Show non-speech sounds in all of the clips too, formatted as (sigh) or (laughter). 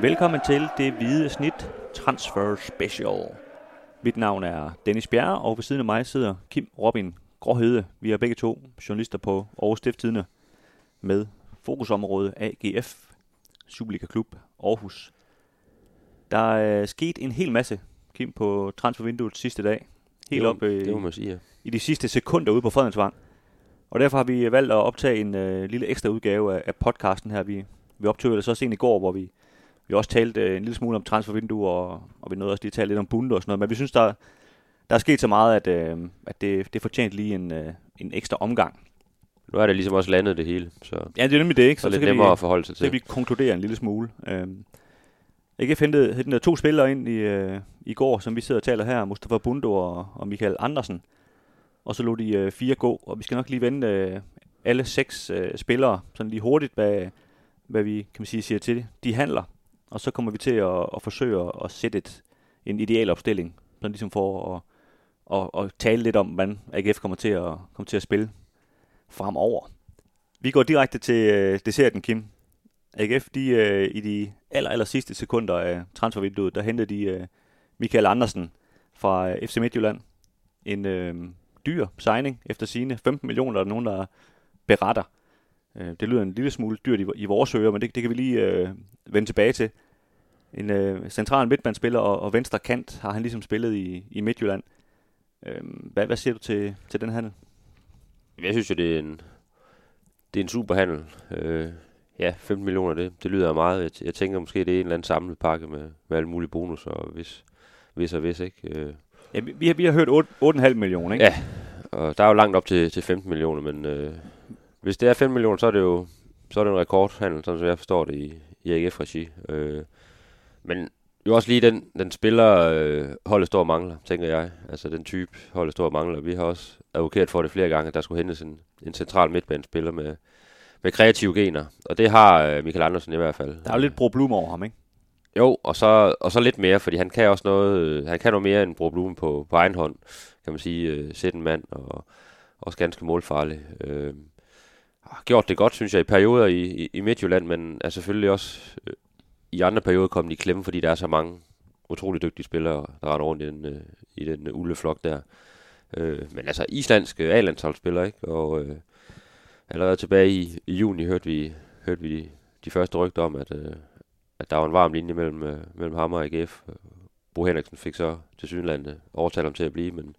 Velkommen til det hvide snit Transfer Special. Mit navn er Dennis Bjerre, og ved siden af mig sidder Kim Robin Gråhede. Vi er begge to journalister på Aarhus Stifttidene med fokusområde AGF, Superliga Klub Aarhus. Der er sket en hel masse, Kim, på transfervinduet sidste dag. Helt Jo, op øh, Det må man sige, ja. i de sidste sekunder ude på Fredensvang. Og derfor har vi valgt at optage en øh, lille ekstra udgave af, af podcasten her. Vi, vi optog det så sent i går, hvor vi, vi også talte øh, en lille smule om transfervindue, og, og vi nåede også lige at tale lidt om bunde og sådan noget. Men vi synes, der, der er sket så meget, at, øh, at det, det fortjent lige en, øh, en ekstra omgang. Nu er det ligesom også landet det hele, så, Ja, det er nemlig det, ikke? så, så lidt nemmere vi, at forholde sig så til. kan vi konkludere en lille smule. Øhm, AGF hentede, hentede to spillere ind i, øh, i går, som vi sidder og taler her, Mustafa Bundo og, og Michael Andersen. Og så lå de øh, fire gå, og vi skal nok lige vende øh, alle seks øh, spillere sådan lige hurtigt, hvad, hvad vi kan man sige, siger til det. De handler, og så kommer vi til at, at forsøge at, at sætte et, en ideal opstilling, sådan ligesom for at, at, at tale lidt om, hvordan AGF kommer til at, kommer til at spille fremover. Vi går direkte til øh, desserten, Kim. AGF, de, øh, i de aller, aller sidste sekunder af transfervinduet, der hentede de øh, Michael Andersen fra øh, FC Midtjylland. En øh, dyr signing efter sine 15 millioner, der er nogen, der beretter. Øh, det lyder en lille smule dyrt i, i vores ører, men det, det kan vi lige øh, vende tilbage til. En øh, central midtbandsspiller og, og venstre kant har han ligesom spillet i, i Midtjylland. Øh, hvad, hvad siger du til, til den handel? Jeg synes jo, det er en, det er en super handel. Øh, ja, 15 millioner, det, det lyder meget. Jeg, jeg tænker måske, det er en eller anden samlet pakke med, med alle mulige bonusser og hvis, hvis og hvis, ikke? Øh, Ja, vi, vi har, vi har hørt 8 8,5 millioner, ikke? Ja. og der er jo langt op til, til 15 millioner, men øh, hvis det er 5 millioner, så er det jo så er det en rekordhandel, sådan som jeg forstår det i, i AGF-regi. Øh, men jo også lige den, den spiller, øh, holdet står og mangler, tænker jeg. Altså den type, holdet står og mangler. Vi har også advokeret for det flere gange, at der skulle hentes en, en central midtbanespiller med, med kreative gener. Og det har øh, Michael Andersen i hvert fald. Der er jo lidt Bro Blum over ham, ikke? Jo, og så, og så lidt mere, fordi han kan også noget, øh, han kan noget mere end Bro Blumen på, på egen hånd, kan man sige, øh, sætte en mand, og også ganske målfarlig. Øh, har gjort det godt, synes jeg, i perioder i, i, i Midtjylland, men er selvfølgelig også øh, i andre perioder kommet i klemme, fordi der er så mange utrolig dygtige spillere, der render rundt i den, øh, i den øh, ulveflok der. Øh, men altså islandske A-landsholdsspillere, ikke? Og øh, allerede tilbage i, i juni hørte vi, hørte vi de, de første rygter om, at, øh, at der var en varm linje mellem, øh, mellem ham og AGF. Bo Henriksen fik så til Sydlandet overtalt ham til at blive, men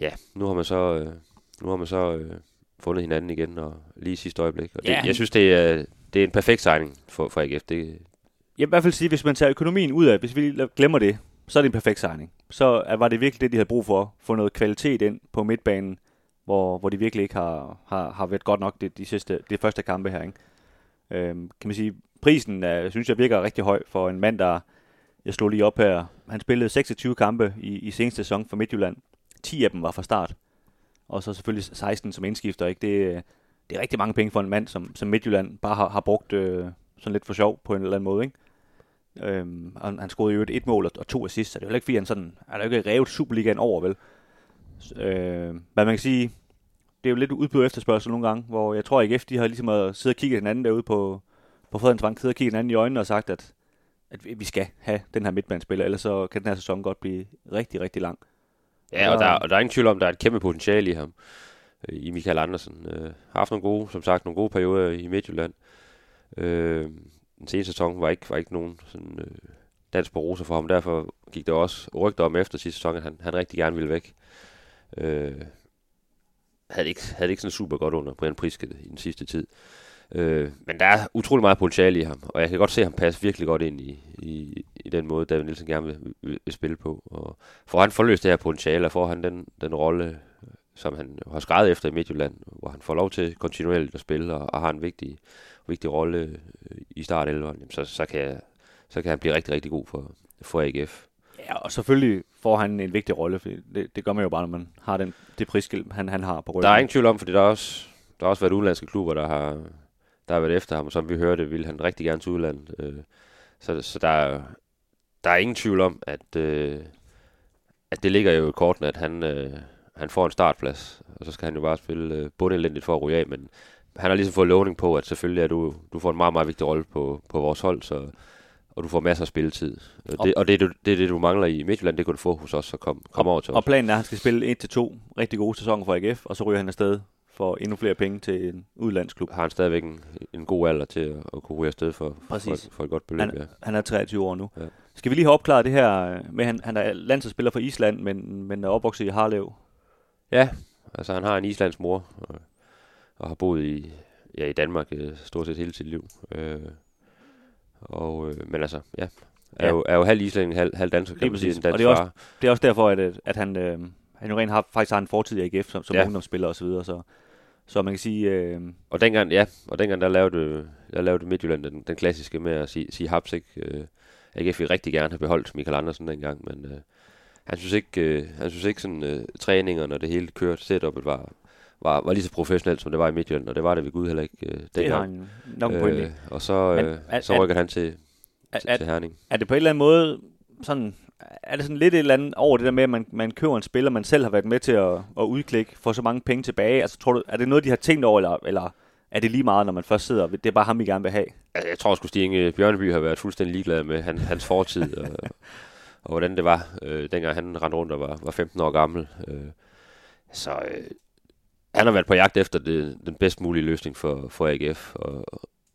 ja, nu har man så, øh, nu har man så øh, fundet hinanden igen, og lige i sidste øjeblik. Og det, Ja. jeg synes, det er, det er en perfekt signing for, for AGF. Det, Jeg vil i hvert fald sige, hvis man tager økonomien ud af, hvis vi glemmer det, så er det en perfekt signing. Så var det virkelig det, de havde brug for. Få noget kvalitet ind på midtbanen, hvor, hvor de virkelig ikke har, har, har været godt nok de, de, sidste, de første kampe her. Ikke? Øhm, kan man sige, prisen er, synes jeg virker rigtig høj for en mand, der, jeg slog lige op her, han spillede 26 kampe i, i seneste sæson for Midtjylland. 10 af dem var fra start. Og så selvfølgelig 16 som indskifter. Ikke? Det, det er rigtig mange penge for en mand, som, som Midtjylland bare har, har brugt øh, sådan lidt for sjov på en eller anden måde. Ikke? Øhm, han, han scorede jo et, et mål og, og to assists, så det er jo ikke, fordi han sådan, han er jo ikke revet Superligaen over, vel? Øh, men man kan sige, det er jo lidt udbud og efterspørgsel nogle gange, hvor jeg tror, at de har ligesom at sidde og kigge hinanden derude på, på Fredensvang, sidde og kigge hinanden i øjnene og sagt, at, at vi- skal have den her midtbanespiller, ellers så kan den her sæson godt blive rigtig, rigtig lang. Ja, og der, og der er ingen tvivl om, der er et kæmpe potentiale i ham, øh, i Michael Andersen. Øh, har haft nogle gode, som sagt, nogle gode perioder i Midtjylland. Øh, den seneste sæson var ikke, var ikke nogen sådan, øh, dans på roser for ham, derfor gik der også rygter om efter sidste sæson, at han, han rigtig gerne ville væk. Øh, havde, ikke, havde det ikke sådan super godt under Brian Priske i den sidste tid. Øh, men der er utrolig meget potentiale i ham, og jeg kan godt se ham passe virkelig godt ind i, i, i den måde, David Nielsen gerne vil, vil, vil spille på. Og får han forløst det her potentiale, og får han den, den rolle, som han har skrevet efter i Midtjylland, hvor han får lov til kontinuerligt at spille, og, og har en vigtig, vigtig rolle øh, i start 11, så, så, kan jeg, så kan han blive rigtig, rigtig god for, for AGF. Ja, og selvfølgelig får han en vigtig rolle, for det, det gør man jo bare, når man har den, det prisskilt, han, han har på ryggen. Der er ingen tvivl om, fordi der er også, der har også været udenlandske klubber, der har, der har været efter ham, og som vi hørte, ville han rigtig gerne til udlandet. Øh, så så der, er- der er ingen tvivl om, at, øh, at det ligger jo i kortene, at han, øh, han får en startplads, og så skal han jo bare spille øh, bundelendigt for at ryge af, men han har ligesom fået lovning på, at selvfølgelig er du, du får en meget, meget vigtig rolle på, på vores hold, så, og du får masser af spilletid. Og det, og det, det, er det, du mangler i Midtjylland, det kan du få hos os, så kom, kom over til os. Og planen er, at han skal spille et til to rigtig gode sæsoner for AGF, og så ryger han afsted for endnu flere penge til en udlandsklub. Har han stadigvæk en, en god alder til at, at kunne ryge afsted for, for, for, for et godt beløb? Han, ja. han er 23 år nu. Ja. Skal vi lige have opklaret det her med, han, han er landsholdsspiller for Island, men, men er opvokset i Harlev? Ja, altså han har en islandsk mor, og, og har boet i, ja, i Danmark øh, stort set hele sit liv. Øh, og, øh, men altså, ja, er, ja. Jo, er jo halv islænding, halv, halv dansker, kan man sige, og det er, også, det er også derfor, at, at han, øh, han jo rent har, faktisk har en fortid i AGF som, som ja. ungdomsspiller og så videre, så, så man kan sige... Øh... Og dengang, ja, og dengang der lavede, der lavede Midtjylland den, den klassiske med at sige, sige haps, ikke? Øh, AGF vil rigtig gerne have beholdt Michael Andersen dengang, men øh, han synes ikke, øh, han synes ikke sådan, øh, træningerne og det hele kørte, setupet var, var, var lige så professionelt, som det var i Midtjylland, og det var det ved Gud heller ikke øh, dengang. Det har han nok øh, Og så, øh, er, så rykker er, han til, til, er, til Herning. Er det på en eller anden måde sådan, er det sådan lidt et eller andet over det der med, at man, man køber en spiller, man selv har været med til at, at udklikke, for så mange penge tilbage? Altså, tror du, er det noget, de har tænkt over, eller, eller er det lige meget, når man først sidder, det er bare ham, vi gerne vil have? Altså, jeg tror sgu, Stig Bjørneby har været fuldstændig ligeglad med han, hans fortid, og, (laughs) og hvordan det var, øh, dengang han rendte rundt og var, var 15 år gammel. Øh, så øh, han har været på jagt efter det, den bedst mulige løsning for, for AGF, og,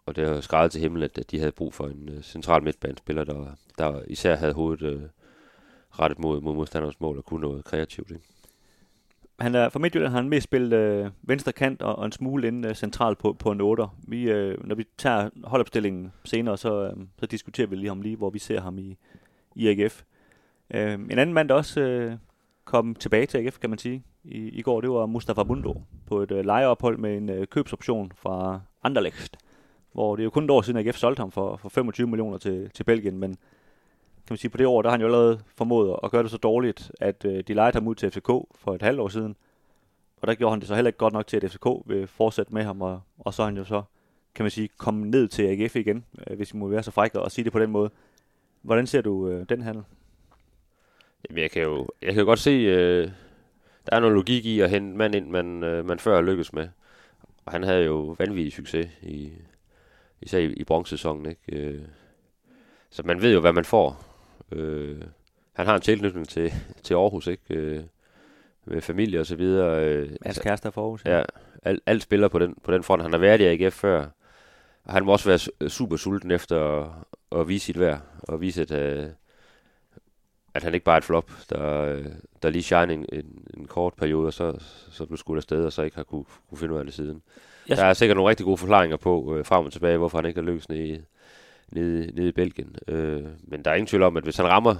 og det har skrevet til himlen, at de havde brug for en uh, central midtbanespiller, der, der især havde hovedet uh, rettet mod, mod modstanderens mål og kunne noget kreativt. Ikke? Han er, for Midtjylland har han mest spillet øh, venstre kant og, og en smule inde øh, centralt på, på en 8'er. Vi, øh, når vi tager holdopstillingen senere, så, øh, så diskuterer vi lige om lige, hvor vi ser ham i, i AGF. Øh, en anden mand, der også øh, kom tilbage til AGF, kan man sige, i, i går, det var Mustafa Bundo på et øh, lejeophold med en øh, købsoption fra Anderlecht, hvor det er jo kun et år siden, AGF solgte ham for, for 25 millioner til, til Belgien, men kan man sige, på det år, der har han jo allerede formået at gøre det så dårligt, at øh, de lejede ham ud til FCK for et halvt år siden. Og der gjorde han det så heller ikke godt nok til, at FCK vil fortsætte med ham, og, og så er han jo så, kan man sige, kommet ned til AGF igen, øh, hvis vi må være så frække og sige det på den måde. Hvordan ser du øh, den handel? Jamen, jeg kan jo jeg kan jo godt se, øh, der er noget logik i at hente mand ind, man, øh, man før har lykkes med. Og han havde jo vanvittig succes i, især i, i bronzesæsonen, ikke? Øh, så man ved jo, hvad man får. Øh, han har en tilknytning til, til Aarhus, ikke? Øh, med familie og så videre. Øh, Hans altså, kæreste for Aarhus. Ja, alt, alt spiller på den, på den front. Han har været i AGF før. Og han må også være super sulten efter at, at vise sit værd. Og vise, at, øh, at han ikke bare er et flop, der, der lige shine en, en, en kort periode, og så, så blev skudt afsted, og så ikke har kunne, kunne finde ud af det siden. Yes. Der er sikkert nogle rigtig gode forklaringer på, øh, frem og tilbage, hvorfor han ikke har lykkes i, nede, nede i Belgien. Øh, men der er ingen tvivl om, at hvis han rammer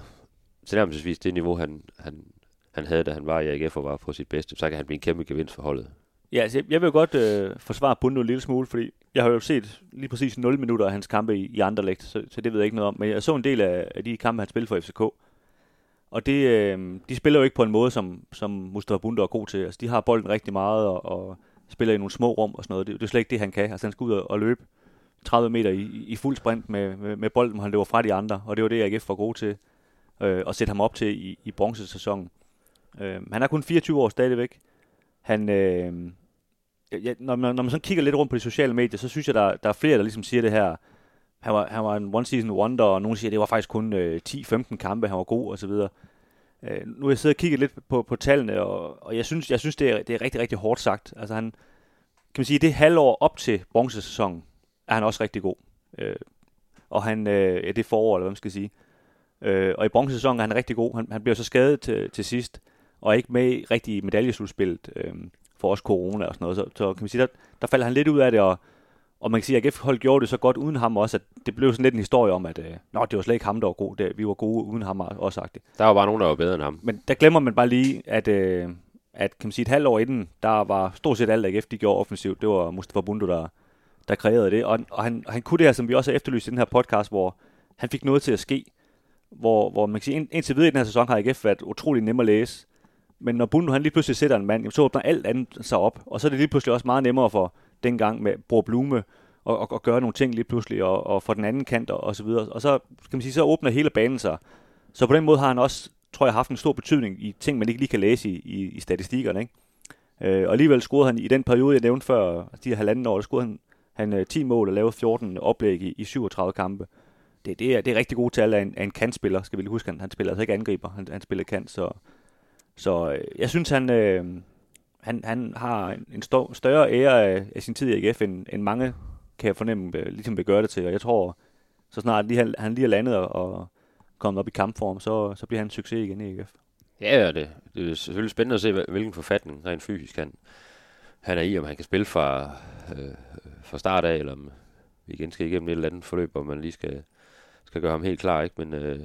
tilnærmelsesvis det niveau, han, han, han havde, da han var i AGF og var på sit bedste, så kan han blive en kæmpe gevinst for holdet. Ja, altså, jeg vil godt øh, forsvare Bundo en lille smule, fordi jeg har jo set lige præcis 0 minutter af hans kampe i, i Anderlecht, så, så det ved jeg ikke noget om. Men jeg så en del af, af de kampe, han spillede for FCK. Og det, øh, de spiller jo ikke på en måde, som, som Mustafa Bundo er god til. Altså, de har bolden rigtig meget og, og spiller i nogle små rum og sådan noget. Det, det er slet ikke det, han kan. Altså, han skal ud og, og løbe 30 meter i, i fuld sprint med, med, med bolden, hvor han løber fra de andre, og det var det, AGF var god til øh, at sætte ham op til i, i bronzesæsonen. Øh, han er kun 24 år stadigvæk. Han, øh, ja, når, man, når man sådan kigger lidt rundt på de sociale medier, så synes jeg, der, der er flere, der ligesom siger det her, han var, han var en one-season wonder, og nogen siger, at det var faktisk kun øh, 10-15 kampe, han var god, og så videre. Øh, nu har jeg siddet og kigget lidt på, på tallene, og, og jeg synes, jeg synes det, er, det er rigtig, rigtig hårdt sagt. Altså han, kan man sige, det halvår op til bronzesæsonen, er han også rigtig god. Øh, og han, øh, ja, det forår, eller hvad man skal sige. Øh, og i bronzesæsonen er han rigtig god. Han, han bliver så skadet til, til sidst, og er ikke med i rigtig medaljeslutspillet øh, for os corona og sådan noget. Så, så kan man sige, der, der falder han lidt ud af det, og, og man kan sige, at AGF hold gjorde det så godt uden ham også, at det blev sådan lidt en historie om, at øh, Nå, det var slet ikke ham, der var god. Det, vi var gode uden ham også sagt det. Der var bare nogen, der var bedre end ham. Men der glemmer man bare lige, at, øh, at kan man sige, et halvt år inden, der var stort set alt AGF, de gjorde offensivt. Det var Mustafa Bundu, der, der kreerede det. Og, og han, han kunne det her, som vi også har efterlyst i den her podcast, hvor han fik noget til at ske. Hvor, hvor man kan sige, ind, indtil videre i den her sæson har AGF været utrolig nem at læse. Men når Bundu han lige pludselig sætter en mand, så åbner alt andet sig op. Og så er det lige pludselig også meget nemmere for dengang med Bror Blume og, og, og gøre nogle ting lige pludselig, og, og for den anden kant og, og så videre. Og så, kan man sige, så åbner hele banen sig. Så på den måde har han også, tror jeg, haft en stor betydning i ting, man ikke lige kan læse i, i, i statistikkerne. Ikke? Øh, og alligevel scorede han i den periode, jeg nævnte før, de her halvanden år, der scorede han han øh, 10 mål og lavede 14 oplæg i, i 37 kampe. det, det, er, det er rigtig gode tal af en, af en kantspiller, skal vi lige huske. Han, han spiller altså ikke angriber, han, han spiller kant, så, så øh, jeg synes, han, øh, han, han har en, en større ære af, af sin tid i AGF, end, end mange kan jeg fornemme, ligesom vil gøre det til. Og jeg tror, så snart lige, han, han lige er landet og, og kommet op i kampform, så, så bliver han en succes igen i AGF. Ja, ja det, det er selvfølgelig spændende at se, hvilken forfatning rent fysisk han, han er i, om han kan spille fra, øh, fra start af, eller om vi igen skal igennem et eller andet forløb, hvor man lige skal, skal gøre ham helt klar. Ikke? Men, øh,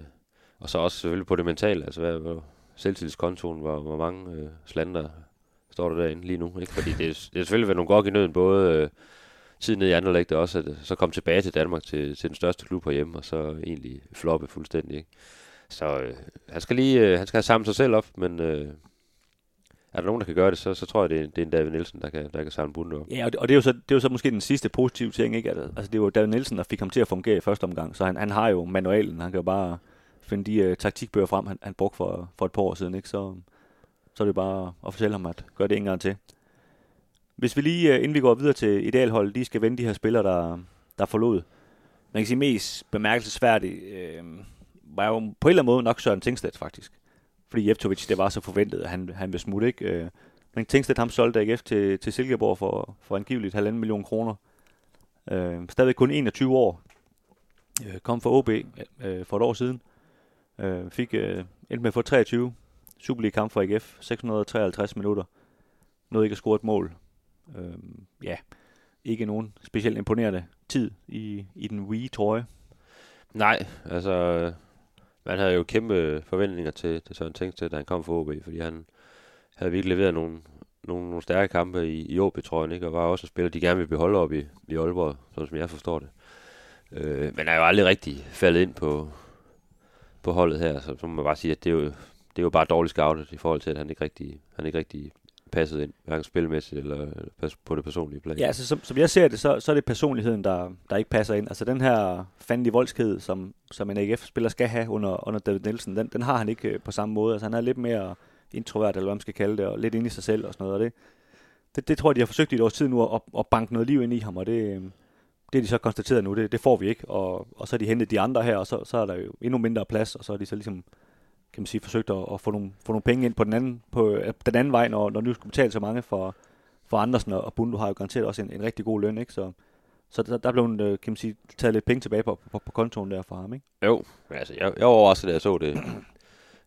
og så også selvfølgelig på det mentale, altså hvad, hvad selvtillidskontoen, hvor, hvor mange øh, slander står der derinde lige nu. Ikke? Fordi det er, det er selvfølgelig været nogle godt i nøden, både øh, tiden ned i andre og også at øh, så komme tilbage til Danmark til, til den største klub herhjemme, og så egentlig floppe fuldstændig. Ikke? Så øh, han skal lige øh, han skal have samlet sig selv op, men øh, er der nogen, der kan gøre det, så, så tror jeg, det er, det er en David Nielsen, der kan, der kan samle bunden op. Ja, og det, og det, er jo så, det er jo så måske den sidste positive ting, ikke? Altså, altså det var David Nielsen, der fik ham til at fungere i første omgang, så han, han har jo manualen, han kan jo bare finde de uh, taktikbøger frem, han, han brugte for, for et par år siden, ikke? Så, så er det bare at fortælle ham, at gør det en gang til. Hvis vi lige, uh, inden vi går videre til idealholdet, lige skal vende de her spillere, der, der forlod. Man kan sige mest bemærkelsesværdigt, øh, var jo på en eller anden måde nok Søren Tingstedt faktisk. Fordi Jeftovic, det var så forventet, at han, han ville smutte, ikke? Øh, men Tingstedt, ham solgte AGF til, til Silkeborg for, for angiveligt halvanden million kroner. Øh, stadig kun 21 år. Øh, kom fra OB øh, for et år siden. Øh, fik øh, endte med at få 23 Superliga-kamp for AGF. 653 minutter. Nåede ikke at score et mål. Øh, ja, ikke nogen specielt imponerende tid i, i den Wii trøje. Nej, altså man havde jo kæmpe forventninger til, til Søren Tengsted, da han kom fra OB, fordi han havde virkelig leveret nogle, nogle, nogle stærke kampe i, i OB-trøjen, ikke? og var også en spiller, de gerne vil beholde op i, i Aalborg, sådan som jeg forstår det. Øh, men er jo aldrig rigtig faldet ind på, på holdet her, så, så må man bare sige, at det er jo, det er jo bare dårligt scoutet i forhold til, at han ikke rigtig, han ikke rigtig passet ind, hverken spilmæssigt eller på det personlige plan. Ja, altså som, som jeg ser det, så, så er det personligheden, der, der ikke passer ind. Altså den her fandelig voldsked, som, som en AGF-spiller skal have under, under David Nielsen, den, den har han ikke øh, på samme måde. Altså han er lidt mere introvert, eller hvad man skal kalde det, og lidt inde i sig selv og sådan noget. Og det, det, det tror jeg, de har forsøgt i et års tid nu at, at banke noget liv ind i ham, og det, øh, det er de så konstateret nu, det, det får vi ikke. Og, og så har de hentet de andre her, og så, så er der jo endnu mindre plads, og så er de så ligesom kan man sige, forsøgt at, at få, nogle, få nogle penge ind på den anden, på, øh, den anden vej, når, når nu skal betale så mange for, for Andersen, og Bundu har jo garanteret også en, en rigtig god løn, ikke? Så, så der, der blev, øh, kan man sige, taget lidt penge tilbage på, på, på kontoen der for ham, ikke? Jo, altså jeg, jeg var overrasket, da jeg så det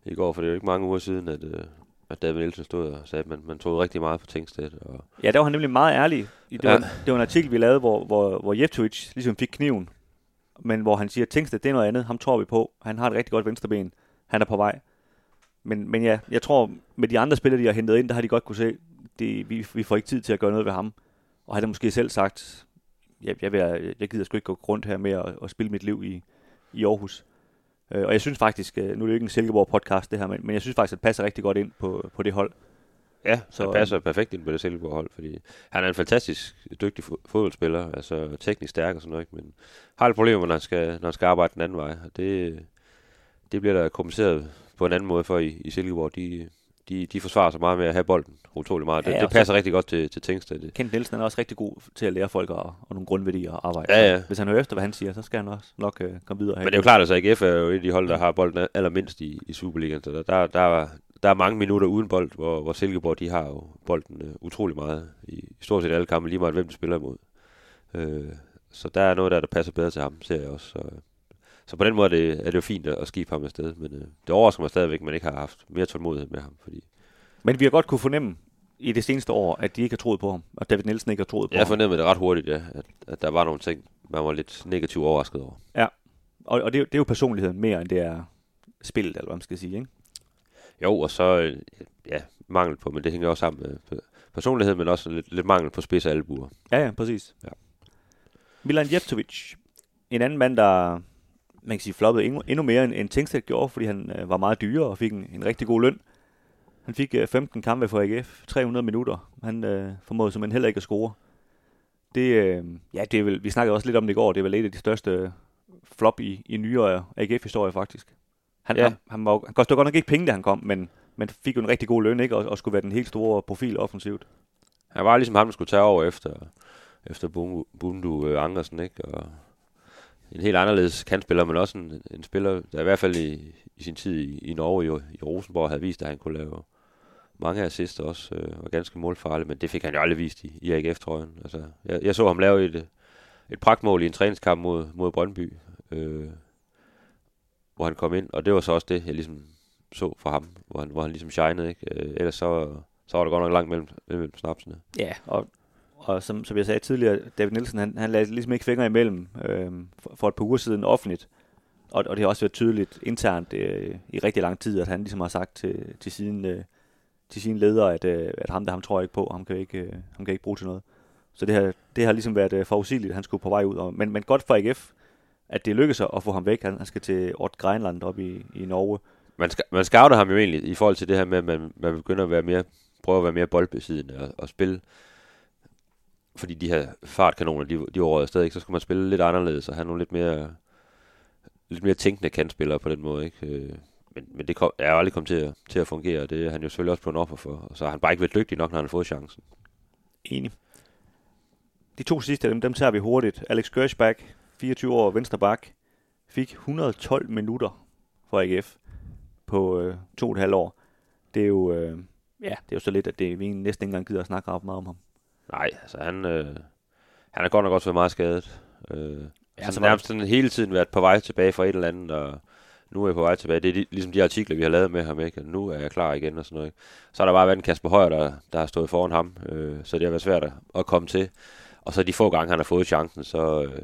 i går, for det er jo ikke mange uger siden, at, øh, at David Nielsen stod og sagde, at man, man troede rigtig meget på Tingstedt. Og... Ja, der var han nemlig meget ærlig. Det var, ja. det var en artikel, vi lavede, hvor, hvor, hvor Jeftovic ligesom fik kniven, men hvor han siger, at Tingstedt, det er noget andet, ham tror vi på, han har et rigtig godt venstreben, han er på vej. Men, men ja, jeg tror, med de andre spillere, de har hentet ind, der har de godt kunne se, det, vi, vi får ikke tid til at gøre noget ved ham. Og han har måske selv sagt, jeg, jeg, vil, jeg gider sgu ikke gå rundt her med at, at spille mit liv i, i Aarhus. Øh, og jeg synes faktisk, øh, nu er det jo ikke en Silkeborg podcast det her, men, men jeg synes faktisk, at det passer rigtig godt ind på, på det hold. Ja, så det passer perfekt ind på det Silkeborg hold, fordi han er en fantastisk dygtig fodboldspiller, altså teknisk stærk og sådan noget, men har lidt problemer, når han skal, når han skal arbejde den anden vej, og det, det bliver der kompenseret på en anden måde for i, i Silkeborg. De, de, de forsvarer sig meget med at have bolden utrolig meget. Det, ja, det passer rigtig godt til, til Tingsted. Kent Nielsen er også rigtig god til at lære folk og, og nogle grundværdier at arbejde. Ja, ja. Hvis han hører efter, hvad han siger, så skal han også nok uh, komme videre. Men det er jo klart, at AGF er jo et af de hold, der har bolden allermindst i, i Superligaen. Så der, der, der, der er mange minutter uden bold, hvor, hvor Silkeborg de har jo bolden uh, utrolig meget i, i stort set alle kampe, lige meget hvem de spiller imod. Uh, så der er noget der, der passer bedre til ham, ser jeg også. Så, så på den måde er det, er det jo fint at skibe ham afsted, men øh, det overrasker mig stadigvæk, at man ikke har haft mere tålmodighed med ham. Fordi... Men vi har godt kunne fornemme i det seneste år, at de ikke har troet på ham, og David Nielsen ikke har troet på jeg ham. Jeg fornemmede det ret hurtigt, ja, at, at der var nogle ting, man var lidt negativt overrasket over. Ja, og, og det, det er jo personligheden mere, end det er spillet, eller hvad man skal sige, ikke? Jo, og så øh, ja, mangel på, men det hænger også sammen med personlighed, men også lidt, lidt mangel på spids og albuer. Ja, ja, præcis. Ja. Milan Jeftovic, en anden mand, der man kan sige, floppede endnu, endnu mere end, end Tingstedt gjorde, fordi han øh, var meget dyrere og fik en, en rigtig god løn. Han fik øh, 15 kampe for AGF, 300 minutter. Han øh, formåede simpelthen heller ikke at score. Det, øh, ja, det er vel, vi snakkede også lidt om det i går, det er vel et af de største flop i, i nyere AGF-historie faktisk. Han, ja. han, han, var, han kostede godt nok ikke penge, da han kom, men, men fik jo en rigtig god løn, ikke? Og, og skulle være den helt store profil offensivt. Han var ligesom ham, der skulle tage over efter, efter Bundu, Bundu øh, Andersen, ikke? Og en helt anderledes kantspiller, men også en, en spiller, der i hvert fald i, i sin tid i, i Norge i, i Rosenborg havde vist, at han kunne lave mange assister også, øh, var ganske målfarlig, men det fik han jo aldrig vist i, i AGF-trøjen. Altså, jeg, jeg så ham lave et, et pragtmål i en træningskamp mod, mod Brøndby, øh, hvor han kom ind, og det var så også det, jeg ligesom så fra ham, hvor han, hvor han ligesom shinede, ikke? Øh, ellers så, så var der godt nok langt mellem, mellem snapsene. Ja, og, og som, som jeg sagde tidligere, David Nielsen, han, han lagde ligesom ikke fingre imellem øh, for, for et par uger siden offentligt, og, og det har også været tydeligt internt øh, i rigtig lang tid, at han ligesom har sagt til, til sin... øh, til sine ledere, at, øh, at ham der, ham tror jeg ikke på, ham kan ikke, øh, ham kan ikke bruge til noget. Så det har, det har ligesom været øh, forudsigeligt, at han skulle på vej ud. Og, men, men godt for AGF, at det lykkedes at få ham væk. Han, han skal til Ort Greinland op i, i Norge. Man, skal, man scouter ham jo egentlig i forhold til det her med, at man, man begynder at være mere, prøve at være mere boldbesiddende og, og spille fordi de her fartkanoner, de, de var afsted, ikke? så skulle man spille lidt anderledes og have nogle lidt mere, lidt mere tænkende kantspillere på den måde. Ikke? Øh, men, men det kom, er aldrig kommet til at, til at fungere, og det er han jo selvfølgelig også på en offer for. Og så har han bare ikke været dygtig nok, når han har fået chancen. Enig. De to sidste af dem, dem tager vi hurtigt. Alex Gershback, 24 år, venstre bak, fik 112 minutter for AGF på øh, to og et halvt år. Det er jo, øh, ja, det er jo så lidt, at det, vi næsten ikke engang gider at snakke ret meget om ham. Nej, altså han, øh, han har godt nok også været meget skadet. Øh, ja, han har nærmest sådan hele tiden været på vej tilbage fra et eller andet, og nu er jeg på vej tilbage. Det er ligesom de artikler, vi har lavet med ham, ikke? nu er jeg klar igen og sådan noget. Så har der bare været en Kasper Højer, der, der har stået foran ham, øh, så det har været svært at komme til. Og så de få gange, han har fået chancen, så øh,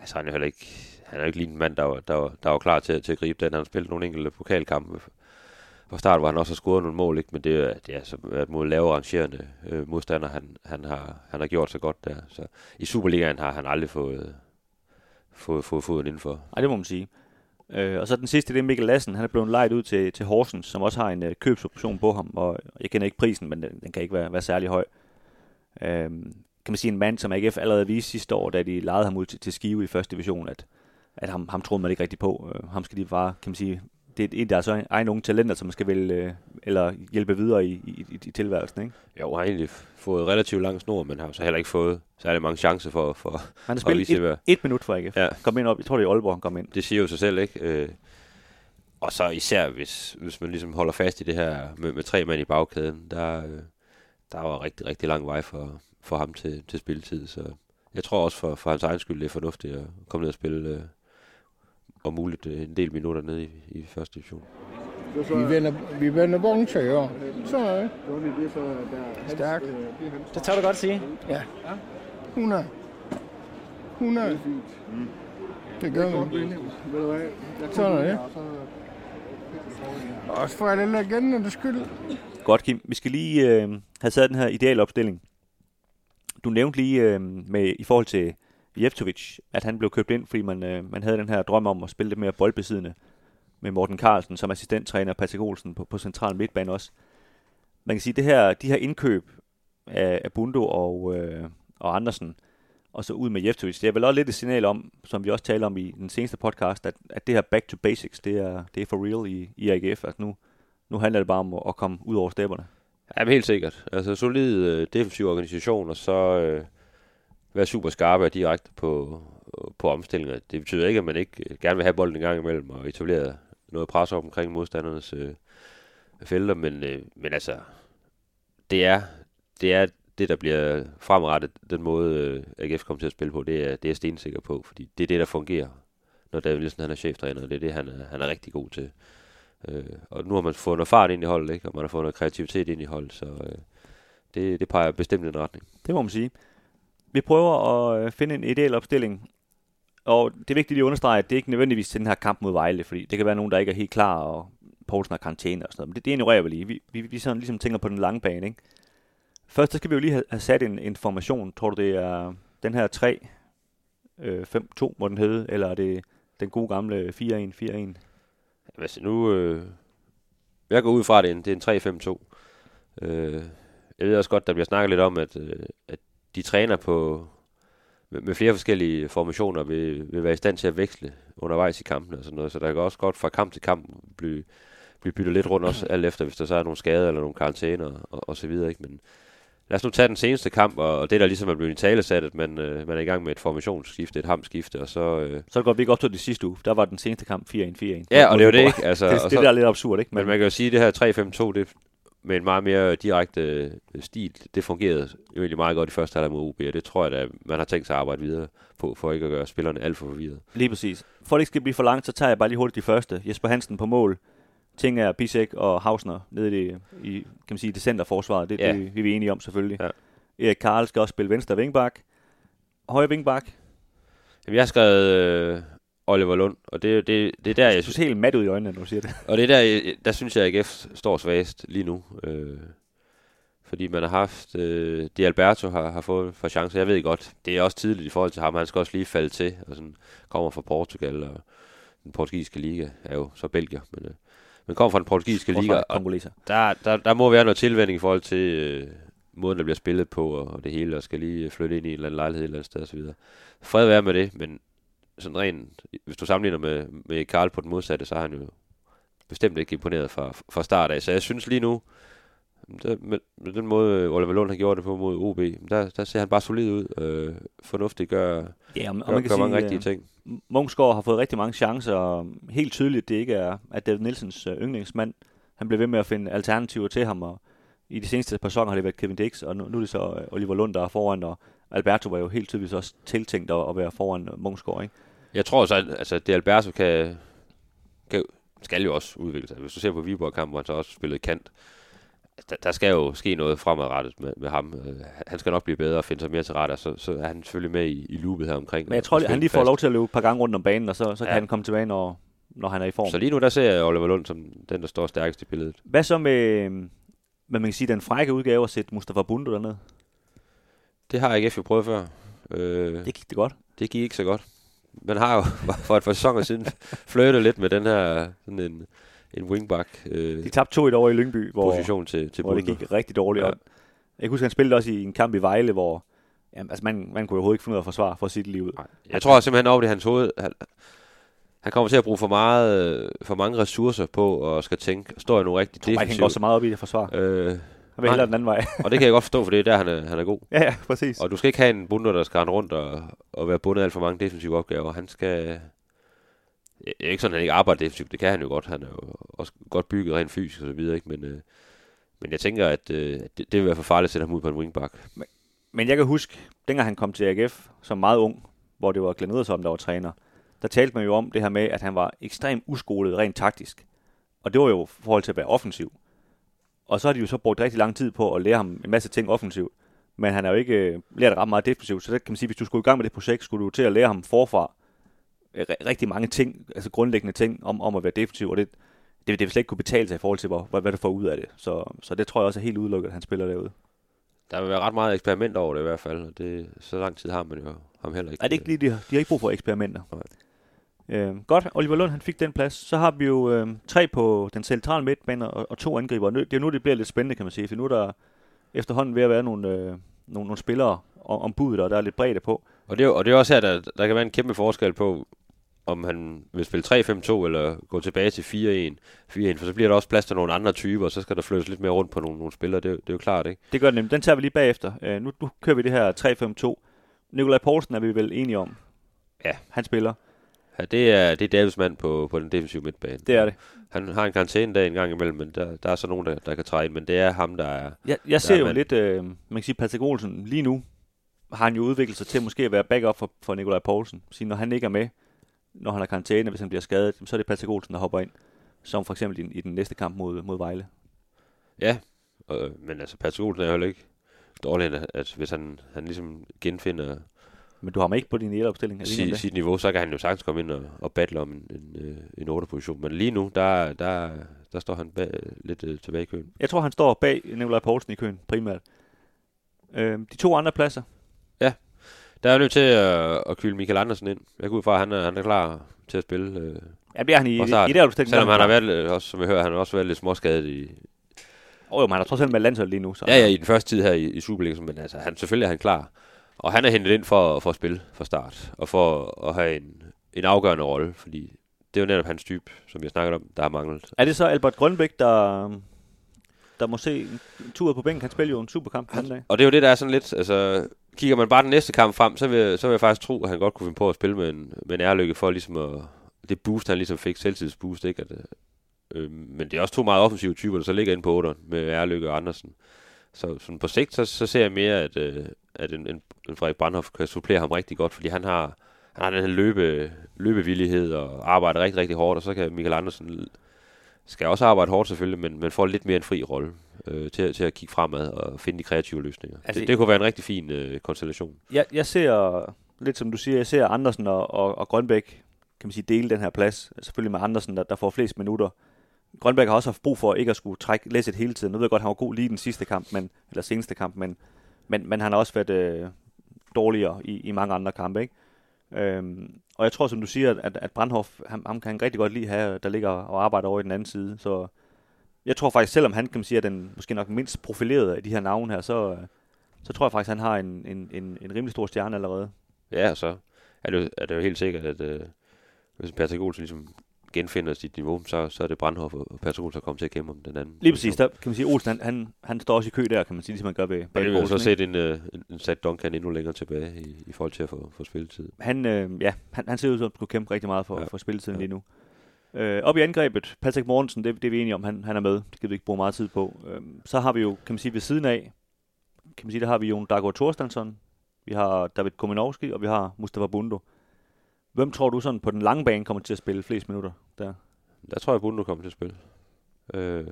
altså, han er heller ikke, han er ikke lige en mand, der var, der, var, der var klar til, til at gribe den. Han har spillet nogle enkelte pokalkampe fra start, hvor han også har scoret nogle mål, ikke? men det, er, det er så været mod lave rangerende øh, modstander, han, han, har, han har gjort så godt der. Så i Superligaen har han aldrig fået, fået, fået foden indenfor. Nej, det må man sige. Øh, og så den sidste, det er Mikkel Lassen. Han er blevet lejet ud til, til Horsens, som også har en øh, købsoption på ham. Og jeg kender ikke prisen, men den, den kan ikke være, være særlig høj. Øh, kan man sige en mand, som AGF allerede viste sidste år, da de lejede ham ud til, til Skive i første division, at, at ham, ham troede man ikke rigtig på. Øh, ham skal de bare, kan man sige, det er en af deres egen unge talenter, som man skal vælge, øh, eller hjælpe videre i, i, i, tilværelsen, ikke? Jo, har egentlig fået relativt lang snor, men har så heller ikke fået særlig mange chancer for, for Han har spillet et, et, minut for AGF. Ja. Kom ind op, jeg tror det er Aalborg, han kom ind. Det siger jo sig selv, ikke? Øh, og så især, hvis, hvis man ligesom holder fast i det her med, med tre mand i bagkæden, der, øh, der var rigtig, rigtig lang vej for, for ham til, til spilletid. Så jeg tror også for, for hans egen skyld, det er fornuftigt at komme ned og spille øh, om muligt øh, en del minutter nede i, i første division. Vi vender, vi vender år. Så er det. Stærkt. Det tør du godt sige. Ja. 100. 100. Det gør vi. Sådan er det. Også for alle legendernes skyld. Godt, Kim. Vi skal lige øh, have sat den her idealopstilling. Du nævnte lige øh, med, i forhold til Jeftovic, at han blev købt ind, fordi man, øh, man havde den her drøm om at spille lidt mere boldbesiddende med Morten Carlsen som assistenttræner, Patrick Olsen på, på central midtbane også. Man kan sige, det her, de her indkøb af, af Bundo og, øh, og Andersen, og så ud med Jeftovic, det er vel også lidt et signal om, som vi også taler om i den seneste podcast, at, at det her back to basics, det er, det er for real i, i AGF. Altså nu, nu handler det bare om at, at komme ud over stepperne. Ja, helt sikkert. Altså solid øh, defensiv organisation, og så øh, være super skarpe og direkte på, på omstillinger. Det betyder ikke, at man ikke øh, gerne vil have bolden en gang imellem og etablere noget pres op omkring modstandernes øh, felter, men, øh, men altså, det er, det er det, der bliver fremrettet, den måde øh, AGF kommer til at spille på, det er, det er jeg stensikker på, fordi det er det, der fungerer, når David Nielsen han er cheftræner, og det er det, han er, han er rigtig god til. Øh, og nu har man fået noget fart ind i holdet, ikke? og man har fået noget kreativitet ind i holdet, så øh, det, det peger bestemt i en retning. Det må man sige. Vi prøver at øh, finde en ideel opstilling, og det er vigtigt lige at understrege, at det ikke nødvendigvis til den her kamp mod Vejle, fordi det kan være nogen, der ikke er helt klar, og Poulsen har karantæne og sådan noget, men det, det ignorerer vi lige. Vi, vi, vi sådan ligesom tænker på den lange bane, ikke? Først så skal vi jo lige have, have sat en, en formation. Tror du, det er den her 3, øh, 5-2 må den hedde, eller er det den gode gamle 4-1-4-1? Altså nu, øh, jeg går ud fra, at det er en, det er en 3-5-2. Øh, jeg ved også godt, der bliver snakket lidt om, at, øh, at de træner på med, med flere forskellige formationer vil, vil være i stand til at veksle undervejs i kampen og sådan noget. Så der kan også godt fra kamp til kamp blive, blive byttet lidt rundt også alt efter, hvis der så er nogle skader eller nogle karantæner og, og så videre. Ikke? Men lad os nu tage den seneste kamp, og, og det der ligesom er blevet i talesat, at man, øh, man er i gang med et formationsskifte, et hamskifte, og så... Øh, Så går vi ikke op til det sidste uge. Der var den seneste kamp 4-1-4-1. ja, og det er jo det, ikke? Altså, (laughs) Det, det, så, der er lidt absurd, ikke? men man kan jo sige, at det her 3-5-2, det med en meget mere direkte øh, stil, det fungerede jo egentlig meget godt i første halvleg mod OB, og det tror jeg, at man har tænkt sig at arbejde videre på, for ikke at gøre spillerne alt for forvirret. Lige præcis. For at det ikke skal blive for langt, så tager jeg bare lige hurtigt de første. Jesper Hansen på mål. Ting er Bisek og Hausner nede i, i kan man sige, det centerforsvaret. Det, ja. det, det er vi enige om selvfølgelig. Ja. Erik Karl skal også spille venstre vingbak. Højre vingbak. Jamen, jeg har skrevet øh, Oliver Lund, og det, det, det er der, jeg synes helt mat ud i øjnene, når du siger det. Og det er der, der synes jeg, at AGF står svagest lige nu. Øh, fordi man har haft, øh, Di Alberto har, har fået for chancer. Jeg ved godt, det er også tidligt i forhold til ham. Han skal også lige falde til, og sådan kommer fra Portugal, og den portugisiske liga er jo så Belgier. Men, øh, men kommer fra den portugisiske liga, Forsvaret og kongoleser. der, der, der må være noget tilvænding i forhold til øh, måden, der bliver spillet på, og, og det hele, og skal lige flytte ind i en eller anden lejlighed et eller andet sted osv. Fred være med det, men sådan rent, hvis du sammenligner med, med Karl på den modsatte, så har han jo bestemt ikke imponeret fra, fra start af. Så jeg synes lige nu, der, med, med den måde, Oliver Lund har gjort det på mod OB, der, der ser han bare solid ud. Øh, fornuftigt gør, Ja, og, og gør, man kan gør mange sige, rigtige øh, ting. Munchsgaard har fået rigtig mange chancer, og helt tydeligt, det ikke er, at David Nielsens øh, yndlingsmand, han bliver ved med at finde alternativer til ham, og i de seneste par sæsoner har det været Kevin Dix, og nu, nu er det så øh, Oliver Lund, der er foran, og Alberto var jo helt tydeligt også tiltænkt at, at være foran Munchsgaard, ikke? Jeg tror så, at altså, det Alberto kan, kan, skal jo også udvikle sig. Hvis du ser på Viborg-kampen, hvor han så også spillede kant, der, der skal jo ske noget fremadrettet med, med ham. Øh, Han skal nok blive bedre og finde sig mere til rette, så, så er han selvfølgelig med i, i loopet her omkring. Men jeg tror, han lige får spille lov til at løbe et par gange rundt om banen, og så, så kan Ja. han komme tilbage, når, når han er i form. fast. Så lige nu, der ser jeg Oliver Lund som den, der står stærkest i billedet. Hvad så med, hvad man kan sige, den frække udgave at sætte Mustafa Bundu derned? Det har AGF jo prøvet før. Øh, Det gik det godt. det gik ikke så godt. Man har jo (laughs) for et par sæsoner siden flirtet lidt med den her sådan en, en wingback øh, De tabte 2-1 over i Lyngby, hvor, position til, til hvor det gik rigtig dårligt. Ja. Jeg kan huske, han spillede også i en kamp i Vejle, hvor jamen, altså man, man kunne overhovedet ikke finde ud af at forsvare for sit liv. Nej. Jeg tror simpelthen over det hans hoved. Han, han kommer til at bruge for, meget, øh, for mange ressourcer på og skal tænke, står jeg nu rigtig Jeg tror ikke, han går defensivt. så meget op i det forsvar. Øh, Han vil hellere den anden vej. (laughs) og det kan jeg godt forstå, for det er der, han er, han er god. ja, ja, præcis. Og du skal ikke have en bunder, der skal rende rundt og, og være bundet af alt for mange defensive opgaver. Han skal... Det er ikke sådan, at han ikke arbejder defensivt. Det kan han jo godt. Han er jo også godt bygget rent fysisk og så videre. Ikke? Men, øh, men jeg tænker, at øh, det, det vil være for farligt at sætte ham ud på en wingback. Men jeg kan huske, dengang han kom til AGF som meget ung, hvor det var Glenn Ederson, der var træner, der talte man jo om det her med, at han var ekstremt uskolet rent taktisk. Og det var jo i forhold til at være offensiv. Og så har de jo så brugt rigtig lang tid på at lære ham en masse ting offensivt. Men han har jo ikke øh, lært ret meget defensivt, så det kan man sige, hvis du skulle i gang med det projekt, skulle du til at lære ham forfra øh, ri- rigtig mange ting, altså grundlæggende ting om, om at være defensiv, og det, det, det vil slet ikke kunne betale sig i forhold til, hvor, hvad, hvad du får ud af det. Så, så det tror jeg også er helt udelukket, at han spiller derude. Der vil være ret meget eksperiment over det i hvert fald. Og det, så lang tid har man jo ham heller ikke. Er det ikke lige, de de har ikke brug for eksperimenter? Nej. Øh, godt, Oliver Lund han fik den plads. Så har vi jo øh, tre på den centrale midtbane og, og to angriber. Det er nu, det bliver lidt spændende, kan man sige. For nu er der efterhånden ved at være nogle, øh, nogle, nogle spillere om, om budet, og der er lidt bredde på. Og det, er, og det er også her, der, der kan være en kæmpe forskel på, om han vil spille 3-5-2 eller gå tilbage til 4-1. 4-1, for så bliver der også plads til nogle andre typer, og så skal der flyttes lidt mere rundt på nogle, nogle spillere. Det, er jo- det er jo klart, ikke? Det gør det nemlig. Den tager vi lige bagefter. Øh, nu, nu kører vi det her 3-5-2. Nikolaj Poulsen er vi vel enige om. Ja. Han spiller. Ja, det er, det er Davids mand på, på den defensive midtbane. Det er det. Han har en karantæne en gang imellem, men der, der er så nogen, der, der kan træde ind, men det er ham, der er... Jeg, jeg ser Ja, jo men- lidt, øh, man kan sige, Patrick Olsen lige nu har han jo udviklet sig til måske at være backup for, for Nikolaj Poulsen. Så når han ikke er med, når han har karantæne, hvis han bliver skadet, så er det Patrick Olsen, der hopper ind. Som for eksempel i, i den næste kamp mod, mod Vejle. Ja, øh, men altså Patrick Olsen er jo ikke dårlig, at, at hvis han, han ligesom genfinder Men du har ham ikke på din elopstilling. Om sit, niveau, så kan han jo sagtens komme ind og, og battle om en, en, øh, en 8-position. Men lige nu, der, der, der står han bag, lidt øh, tilbage i køen. Jeg tror, han står bag Nikolaj Poulsen i køen primært. Øh, de to andre pladser. Der er jo nødt til at, at kylde Michael Andersen ind. Jeg går ud fra, at han er, han er klar til at spille. Øh, Ja, det er han i, start. i det opstilling. selvom han har været, øh, også, som jeg hører, han har også været lidt småskadet i, Oh, jo, men han har trods alt med landshold lige nu. Så ja, ja, i den første tid her i, i Superligaen, men altså, han, selvfølgelig er han klar. Og han er hentet ind for, for at spille fra start, og for at have en, en afgørende rolle, fordi det er jo netop hans type, som jeg snakkede om, der har manglet. Er det så Albert Grønbæk, der... der må se en tur på bænken. Han spiller jo en superkamp den dag. Og det er jo det, der er sådan lidt, altså, kigger man bare den næste kamp frem, så vil, så vil jeg faktisk tro, at han godt kunne finde på at spille med en, med en ærlykke for ligesom at, det boost, han ligesom fik, selvtidsboost, ikke? At, øh, men det er også to meget offensive typer, der så ligger inde på 8 med Ærlykke og Andersen. Så sådan på sigt, så, så ser jeg mere, at, øh, at en, en, en Frederik Brandhoff kan supplere ham rigtig godt, fordi han har, han har den her løbe, løbevillighed og arbejder rigtig, rigtig hårdt, og så kan Michael Andersen skal også arbejde hårdt selvfølgelig, men, men får lidt mere en fri rolle øh, til, til at kigge fremad og finde de kreative løsninger. Altså, det, det kunne være en rigtig fin øh, konstellation. Jeg, jeg ser, lidt som du siger, jeg ser Andersen og, og, og Grønbæk, kan man sige, dele den her plads. Selvfølgelig med Andersen, der, der får flest minutter. Grønbæk har også haft brug for ikke at skulle trække læsset hele tiden. Nu ved jeg godt, han var god lige den sidste kamp, men, eller seneste kamp, men, men, men han har også været øh, dårligere i, i mange andre kampe. Ikke? Øhm, og jeg tror, som du siger, at, at Brandhoff, ham, ham kan han rigtig godt lide have, der ligger og arbejder over i den anden side. Så jeg tror faktisk, selvom han kan man sige, er den måske nok mindst profilerede af de her navne her, så, øh, så tror jeg faktisk, at han har en, en, en, en rimelig stor stjerne allerede. Ja, så er det, er det jo helt sikkert, at øh, hvis Patrick Olsen ligesom genfinder sit niveau, så, så er det Brandhoff og Patrick Olsen, der kommer til at kæmpe om den anden. Lige præcis, der kan man sige, Olsen han, han, han står også i kø der, kan man sige, ligesom man gør ved Og det vil så set en, uh, en, en sat Duncan endnu længere tilbage i, i forhold til at få, få spilletid. Han, øh, ja, han, han ser ud som at kunne kæmpe rigtig meget for, ja. for spilletiden ja. lige nu. Øh, op i angrebet, Patrick Mortensen, det, det er vi enige om, han, han er med. Det kan vi ikke bruge meget tid på. Øh, så har vi jo, kan man sige, ved siden af, kan man sige, der har vi jo Dago Thorstensson, vi har David Kominovski, og vi har Mustafa Bundo. Hvem tror du sådan på den lange bane kommer til at spille flest minutter der? Der tror jeg, Bundo kommer til at spille. Øh,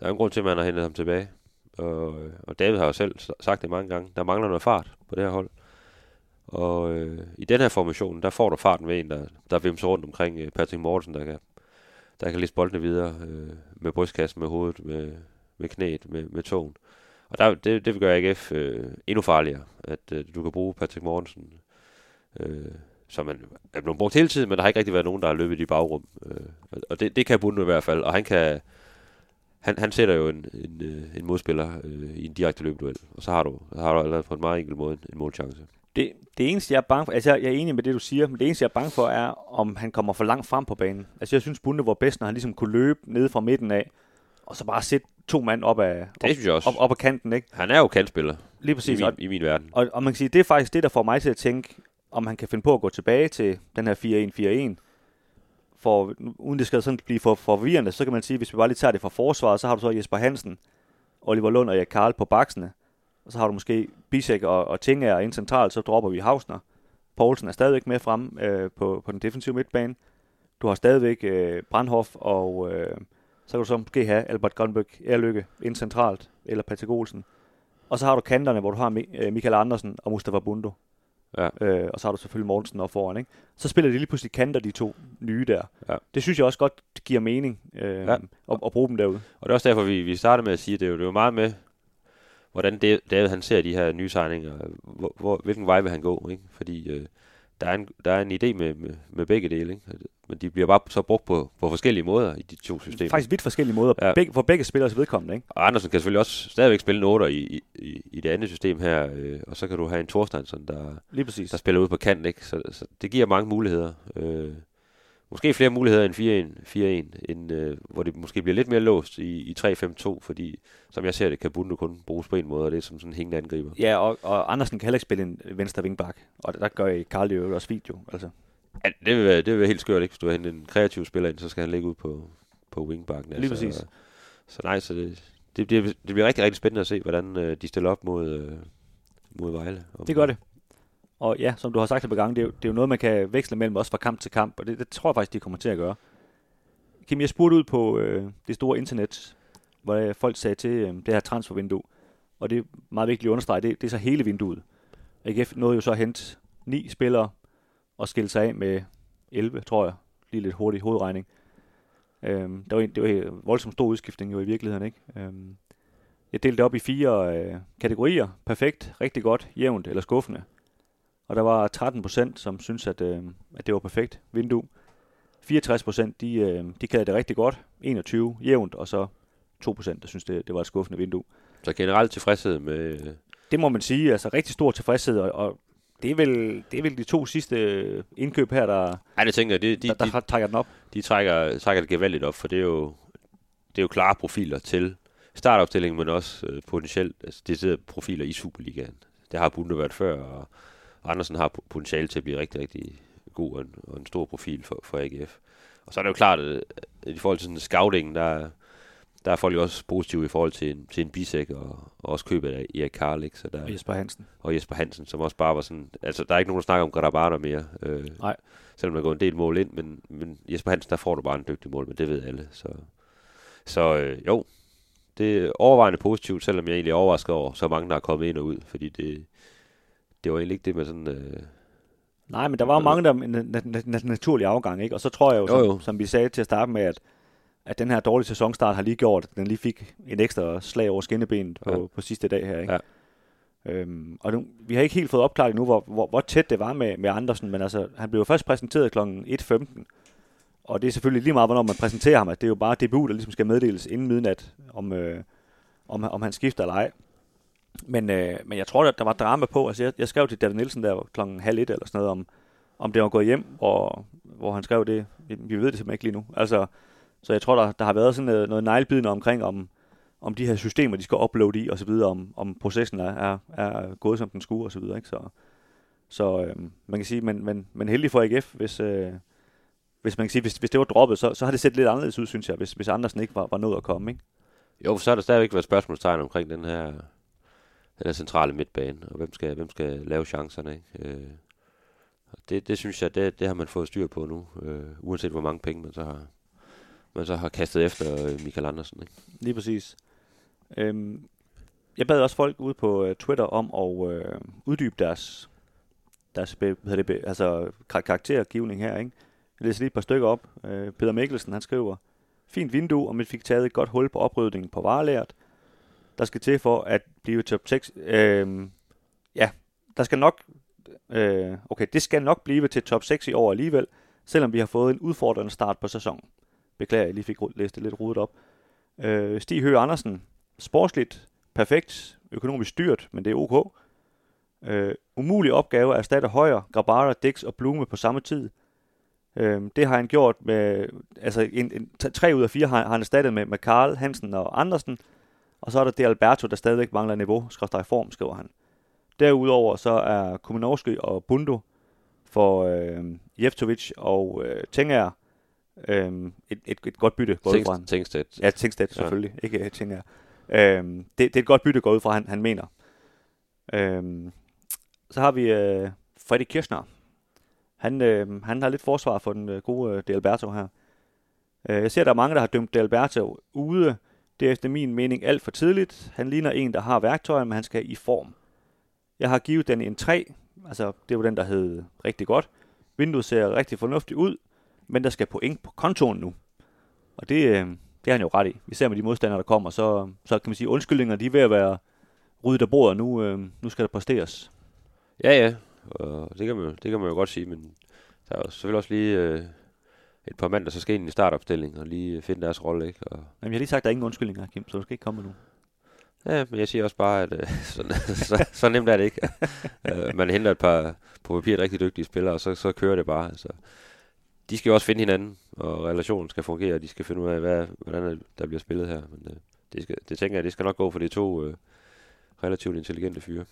der er en grund til, at man har hentet ham tilbage. Og, øh, og David har jo selv sagt det mange gange. Der mangler noget fart på det her hold. Og øh, i den her formation, der får du farten ved en, der, der vimser rundt omkring øh, Patrick Mortensen, der kan, der kan læse boldene videre øh, med brystkassen, med hovedet, med, med knæet, med, med tågen. Og der, det, det vil gøre AGF øh, endnu farligere, at øh, du kan bruge Patrick Mortensen, øh, som man er blevet brugt hele tiden, men der har ikke rigtig været nogen, der har løbet i bagrum. Øh, og det, det kan Bunde i hvert fald, og han kan... Han, han sætter jo en, en, øh, en modspiller øh, i en direkte løbeduel, og så har du, så har du allerede på en meget enkel måde en, en målchance. Det, det eneste, jeg er bange for, altså jeg er enig med det, du siger, men det eneste, jeg er bange for, er, om han kommer for langt frem på banen. Altså jeg synes, Bunde var bedst, når han ligesom kunne løbe ned fra midten af, og så bare sætte to mand op af, det synes jeg også. Op, op af kanten, ikke? Han er jo kantspiller. Lige præcis. I min, i min verden. Og, og man kan sige, det er faktisk det, der får mig til at tænke, om han kan finde på at gå tilbage til den her 4-1-4-1. For uden det skal sådan blive for forvirrende, så kan man sige, hvis vi bare lige tager det fra forsvaret, så har du så Jesper Hansen, Oliver Lund og Erik Karl på baksene. Og så har du måske Bisek og, og Tinger ind centralt, så dropper vi Hausner. Poulsen er stadigvæk med frem øh, på, på den defensive midtbane. Du har stadigvæk øh, Brandhoff, og øh, så kan du så måske have Albert Grønbæk Erlykke ind centralt, eller Patrick Olsen. Og så har du kanterne, hvor du har øh, Michael Andersen og Mustafa Bundo. Ja. Øh, og så har du selvfølgelig Mortensen op foran. Ikke? Så spiller de lige pludselig kanter, de to nye der. Ja. Det synes jeg også godt giver mening øh, ja. at, at bruge dem derude. Og det er også derfor, vi, vi starter med at sige, at det er jo, det er jo meget med, hvordan David han ser de her nye signinger. Hvor, hvor, hvilken vej vil han gå? Ikke? Fordi øh, der, er en, der er en idé med, med, med begge dele. Ikke? Men de bliver bare så brugt på, på forskellige måder i de to systemer. Faktisk vidt forskellige måder, ja. begge, for begge spillers vedkommende. Ikke? Og Andersen kan selvfølgelig også stadigvæk spille noter i, i, i det andet system her, øh, og så kan du have en Thorsteinsson, der, Lige præcis. der spiller ud på kanten. Ikke? Så, så det giver mange muligheder. Øh, måske flere muligheder end 4-1, 4-1 end, øh, hvor det måske bliver lidt mere låst i, i 3-5-2, fordi som jeg ser det, kan Bunde kun bruges på en måde, og det er som sådan en hængende angriber. Ja, og, og Andersen kan heller ikke spille en venstre vingbak, og der gør jeg Karl jo også video. Altså. Ja, det vil, være, det vil være helt skørt, ikke? Hvis du har hentet en kreativ spiller ind, så skal han ligge ud på, på wingbacken. Lige altså, præcis. Så, så nej, så det, det, bliver, det bliver rigtig, rigtig spændende at se, hvordan øh, de stiller op mod, øh, mod Vejle. Det gør det. Og ja, som du har sagt et par gange, det er, jo, det er jo noget, man kan veksle mellem også fra kamp til kamp, og det, det tror jeg faktisk, de kommer til at gøre. Kim, jeg spurgte ud på øh, det store internet, hvor folk sagde til øh, det her transfervindue, og det er meget vigtigt at understrege, det, det er så hele vinduet. AGF nåede jo så at hente ni spillere og skille sig af med 11, tror jeg. Lige lidt hurtig hovedregning. Øhm, det, var en, det var en voldsomt stor udskiftning jo i virkeligheden, ikke? Øhm, jeg delte det op i fire øh, kategorier. Perfekt, rigtig godt, jævnt eller skuffende. Og der var 13 procent, som synes at, øh, at det var perfekt vindue. 64 procent, de, øh, de kaldte det rigtig godt. 21 jævnt, og så 2 procent, der synes, det, det var et skuffende vindue. Så generelt tilfredshed med... Det må man sige, altså rigtig stor tilfredshed, og, og det er, vel, det er vel de to sidste indkøb her, der, ja, det tænker jeg, de, de, der, der de, trækker den op. De trækker, trækker det gevaldigt op, for det er jo, det er jo klare profiler til startopstillingen, men også øh, potentielt altså, det profiler i Superligaen. Det har Bunde været før, og Andersen har potentiale til at blive rigtig, rigtig god og en, og en stor profil for, for AGF. Og så er det jo klart, at i forhold til sådan scouting, der, der er folk jo også positive i forhold til en, til en bisæk og, og også købet af Erik Karl, ikke? Så der, og Jesper Hansen. Og Jesper Hansen, som også bare var sådan... Altså, der er ikke nogen, der snakker om Grabana mere. Øh, Nej. Selvom der går en del mål ind, men, men Jesper Hansen, der får du bare en dygtig mål, men det ved alle. Så, så øh, jo, det er overvejende positivt, selvom jeg egentlig er overrasket over så mange, der er kommet ind og ud, fordi det, det var egentlig ikke det med sådan... Øh, Nej, men der var jo mange, der med naturlig afgang, ikke? Og så tror jeg jo, jo, jo. Som, som vi sagde til at starte med, at, at den her dårlige sæsonstart har lige gjort, at den lige fik en ekstra slag over skinnebenet på, ja. på sidste dag her, ikke? Ja. Øhm, og nu, vi har ikke helt fået opklaret nu, hvor, hvor, hvor tæt det var med, med Andersen, men altså, han blev først præsenteret kl. 1.15, og det er selvfølgelig lige meget, hvornår man præsenterer ham, at det er jo bare DBU, der ligesom skal meddeles inden midnat, om, øh, om, om han skifter eller ej. Men, øh, men jeg tror, at der var drama på. Altså, jeg, jeg skrev til David Nielsen der klokken halv et eller sådan noget, om, om det var gået hjem, og, hvor han skrev det. Vi, vi ved det simpelthen ikke lige nu. Altså, så jeg tror, der, der har været sådan noget, noget neglebidende omkring, om, om de her systemer, de skal uploade i, og så videre, om, om processen er, er, er gået, som den skulle, og så videre. Ikke? Så, så øh, man kan sige, men, men, men heldig for AGF, hvis, øh, hvis man kan sige, hvis, hvis det var droppet, så, så har det set lidt anderledes ud, synes jeg, hvis, hvis Andersen ikke var, var nået at komme, ikke? Jo, så har der stadigvæk været spørgsmålstegn omkring den her, den her centrale midtbane, og hvem skal, hvem skal lave chancerne, ikke? Øh, det, det synes jeg, det, det har man fået styr på nu, øh, uanset hvor mange penge man så har, man så har kastet efter øh, Michael Andersen. Ikke? Lige præcis. Øhm, jeg bad også folk ude på uh, Twitter om at uh, uddybe deres, deres be, det, be, altså, kar- karaktergivning her. Ikke? Jeg læser lige et par stykker op. Uh, Peter Mikkelsen, han skriver, Fint vindue, og man fik taget et godt hul på oprydningen på varelæret. Der skal til for at blive top 6. Øh, ja, der skal nok... Øh, okay, det skal nok blive til top 6 i år alligevel, selvom vi har fået en udfordrende start på sæsonen. Beklager, jeg lige fik læst det lidt rodet op. Øh, Stig Høgh Andersen, sportsligt, perfekt, økonomisk dyrt, men det er ok. Øh, umulig opgave at erstatte Højer, Grabara, Dix og Blume på samme tid. Øh, det har han gjort med, altså en, en, tre ud af fire har, har han erstattet med, med Karl, Hansen og Andersen. Og så er der det Alberto, der stadigvæk mangler niveau, skriver form, skriver han. Derudover så er Kuminovski og Bundo for øh, Jeftovic og øh, Tenger øh, et, et, et godt bytte går ud fra han. Tingstedt. Ja, Tingstedt selvfølgelig, ja. ikke. Øh, det, det er et godt bytte går ud fra, han, han mener. Øh, så har vi øh, Freddy Kirchner, han, øh, han har lidt forsvar for den øh, gode øh, Delberto her. Øh, jeg ser, at der er mange, der har dømt Delberto ude. Det er efter min mening alt for tidligt. Han ligner en, der har værktøjer, men han skal i form. Jeg har givet den en 3. Altså, det var den, der hed rigtig godt. Vinduet ser rigtig fornuftigt ud, men der skal point på kontoen nu. Og det, øh, det er han jo ret i. Vi ser med de modstandere, der kommer, så, så kan man sige, undskyldninger, de er ved at være ryddet af bordet. Nu, øh, nu skal der præsteres. Ja, ja. Og det kan, man, det kan man jo godt sige, men der er jo selvfølgelig også lige øh, et par mand, der så skal ind i startopstillingen og lige finde deres rolle. Ikke? Og Jamen, jeg har lige sagt, at der er ingen undskyldninger, Kim, så du skal ikke komme nu. Ja, men jeg siger også bare, at øh, (laughs) så, så, så nemt er det ikke. (laughs) øh, man henter et par på papir rigtig dygtige spillere, og så, så kører det bare. Altså, de skal jo også finde hinanden, og relationen skal fungere, og de skal finde ud af, hvad, hvordan der bliver spillet her. Men øh, det, skal, det tænker jeg, det skal nok gå for de to øh, relativt intelligente fyre.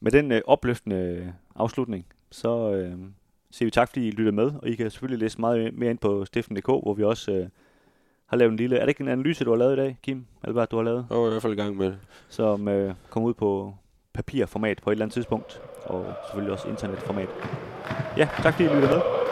Med den øh, opløftende afslutning, så øh, siger vi tak, fordi I lyttede med, og I kan selvfølgelig læse meget mere ind på stiften.dk, hvor vi også øh, har lavet en lille... Er det ikke en analyse, du har lavet i dag, Kim? Hvad du har lavet? Jeg er i hvert fald i gang med det. Som øh, kommer ud på papirformat på et eller andet tidspunkt, og selvfølgelig også internetformat. Ja, tak fordi I lyttede med.